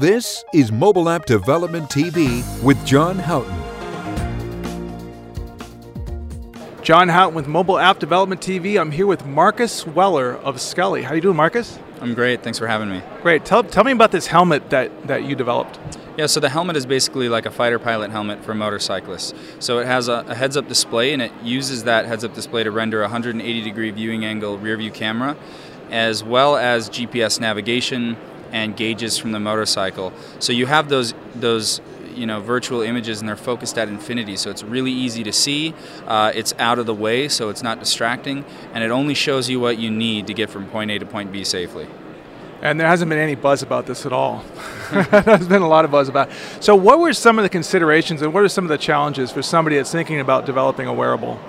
This is Mobile App Development TV with John Houghton. John Houghton with Mobile App Development TV. I'm here with Marcus Weller of Skully. How you doing, Marcus? I'm great. Thanks for having me. Great. Tell, tell me about this helmet that, that you developed. Yeah, so the helmet is basically like a fighter pilot helmet for motorcyclists. So it has a, a heads up display and it uses that heads up display to render a 180 degree viewing angle rear view camera, as well as GPS navigation and gauges from the motorcycle. So you have those those you know virtual images and they're focused at infinity so it's really easy to see uh, it's out of the way so it's not distracting and it only shows you what you need to get from point a to point b safely and there hasn't been any buzz about this at all. There's been a lot of buzz about. It. So, what were some of the considerations, and what are some of the challenges for somebody that's thinking about developing a wearable?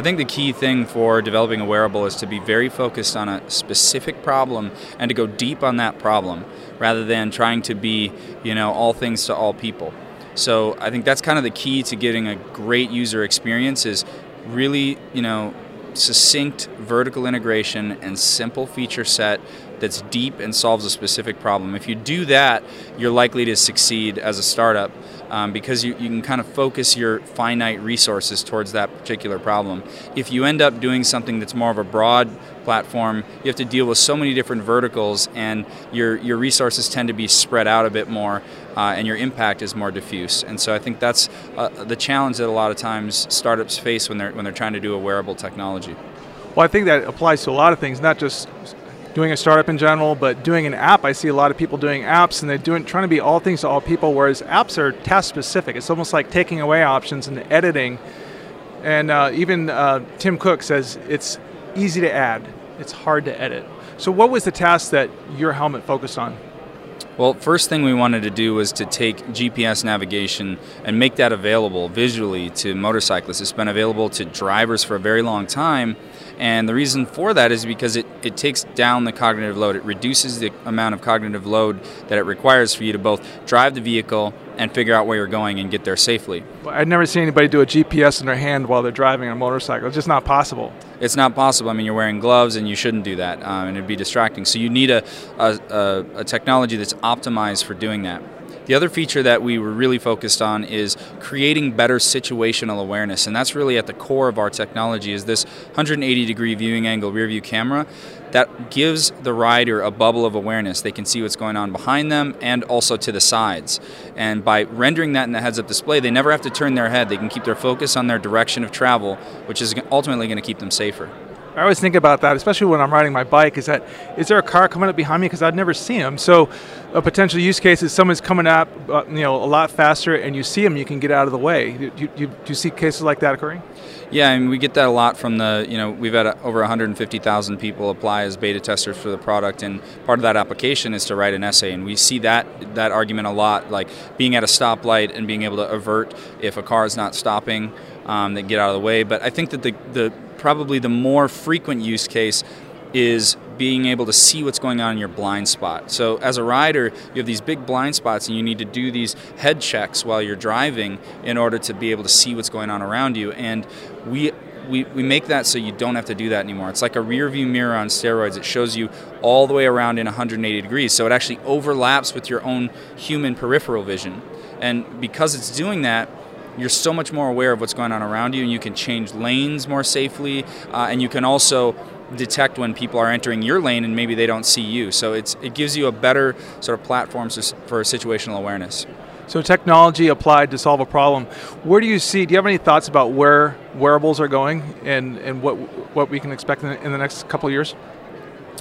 I think the key thing for developing a wearable is to be very focused on a specific problem and to go deep on that problem rather than trying to be, you know, all things to all people. So I think that's kind of the key to getting a great user experience is really, you know, succinct vertical integration and simple feature set that's deep and solves a specific problem. If you do that, you're likely to succeed as a startup um, because you, you can kind of focus your finite resources towards that particular problem. If you end up doing something that's more of a broad platform, you have to deal with so many different verticals, and your, your resources tend to be spread out a bit more, uh, and your impact is more diffuse. And so I think that's uh, the challenge that a lot of times startups face when they're, when they're trying to do a wearable technology. Well, I think that applies to a lot of things, not just doing a startup in general, but doing an app. I see a lot of people doing apps, and they're doing trying to be all things to all people. Whereas apps are task specific. It's almost like taking away options and editing. And uh, even uh, Tim Cook says it's easy to add, it's hard to edit. So, what was the task that your helmet focused on? Well, first thing we wanted to do was to take GPS navigation and make that available visually to motorcyclists. It's been available to drivers for a very long time, and the reason for that is because it, it takes down the cognitive load. It reduces the amount of cognitive load that it requires for you to both drive the vehicle and figure out where you're going and get there safely. I've never seen anybody do a GPS in their hand while they're driving a motorcycle. It's just not possible. It's not possible. I mean, you're wearing gloves and you shouldn't do that, um, and it'd be distracting. So you need a, a, a, a technology that's optimized for doing that. The other feature that we were really focused on is creating better situational awareness, and that's really at the core of our technology. Is this 180 degree viewing angle rear view camera that gives the rider a bubble of awareness. They can see what's going on behind them and also to the sides. And by rendering that in the heads up display, they never have to turn their head. They can keep their focus on their direction of travel, which is ultimately going to keep them safer. I always think about that, especially when I'm riding my bike. Is that is there a car coming up behind me because I'd never see them? So, a potential use case is someone's coming up, uh, you know, a lot faster, and you see them, you can get out of the way. Do you, you, you see cases like that occurring? Yeah, I mean, we get that a lot from the, you know, we've had over 150,000 people apply as beta testers for the product, and part of that application is to write an essay, and we see that that argument a lot, like being at a stoplight and being able to avert if a car is not stopping, um, they get out of the way. But I think that the, the probably the more frequent use case is being able to see what's going on in your blind spot. So, as a rider, you have these big blind spots, and you need to do these head checks while you're driving in order to be able to see what's going on around you. And we we, we make that so you don't have to do that anymore. It's like a rear view mirror on steroids. It shows you all the way around in 180 degrees. So it actually overlaps with your own human peripheral vision. And because it's doing that, you're so much more aware of what's going on around you, and you can change lanes more safely, uh, and you can also detect when people are entering your lane and maybe they don't see you. So it's it gives you a better sort of platform for situational awareness. So technology applied to solve a problem. Where do you see? Do you have any thoughts about where wearables are going and and what what we can expect in the, in the next couple of years?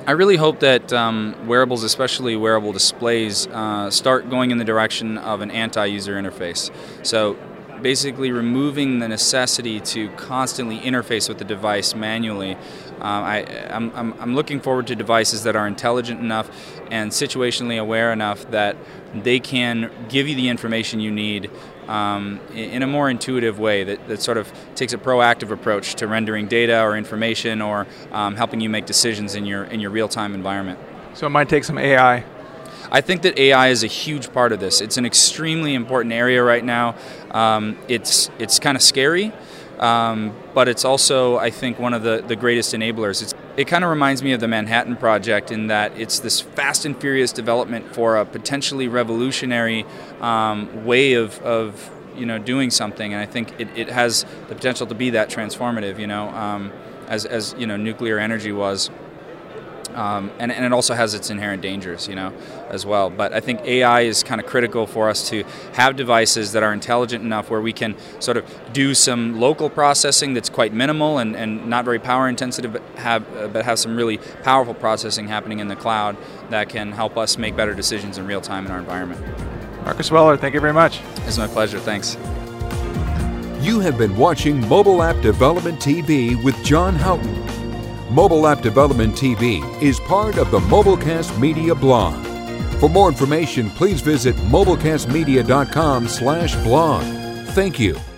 I really hope that um, wearables, especially wearable displays, uh, start going in the direction of an anti-user interface. So basically removing the necessity to constantly interface with the device manually. Um, I, am I'm, I'm looking forward to devices that are intelligent enough and situationally aware enough that they can give you the information you need um, in a more intuitive way that, that sort of takes a proactive approach to rendering data or information or um, helping you make decisions in your, in your real-time environment. So it might take some AI I think that AI is a huge part of this. It's an extremely important area right now. Um, it's it's kind of scary, um, but it's also I think one of the, the greatest enablers. It's it kind of reminds me of the Manhattan Project in that it's this fast and furious development for a potentially revolutionary um, way of, of you know doing something, and I think it, it has the potential to be that transformative. You know, um, as as you know, nuclear energy was. Um, and, and it also has its inherent dangers, you know, as well. But I think AI is kind of critical for us to have devices that are intelligent enough where we can sort of do some local processing that's quite minimal and, and not very power intensive, but have uh, but have some really powerful processing happening in the cloud that can help us make better decisions in real time in our environment. Marcus Weller, thank you very much. It's my pleasure. Thanks. You have been watching Mobile App Development TV with John Houghton. Mobile App Development TV is part of the Mobilecast Media blog. For more information, please visit mobilecastmedia.com/blog. Thank you.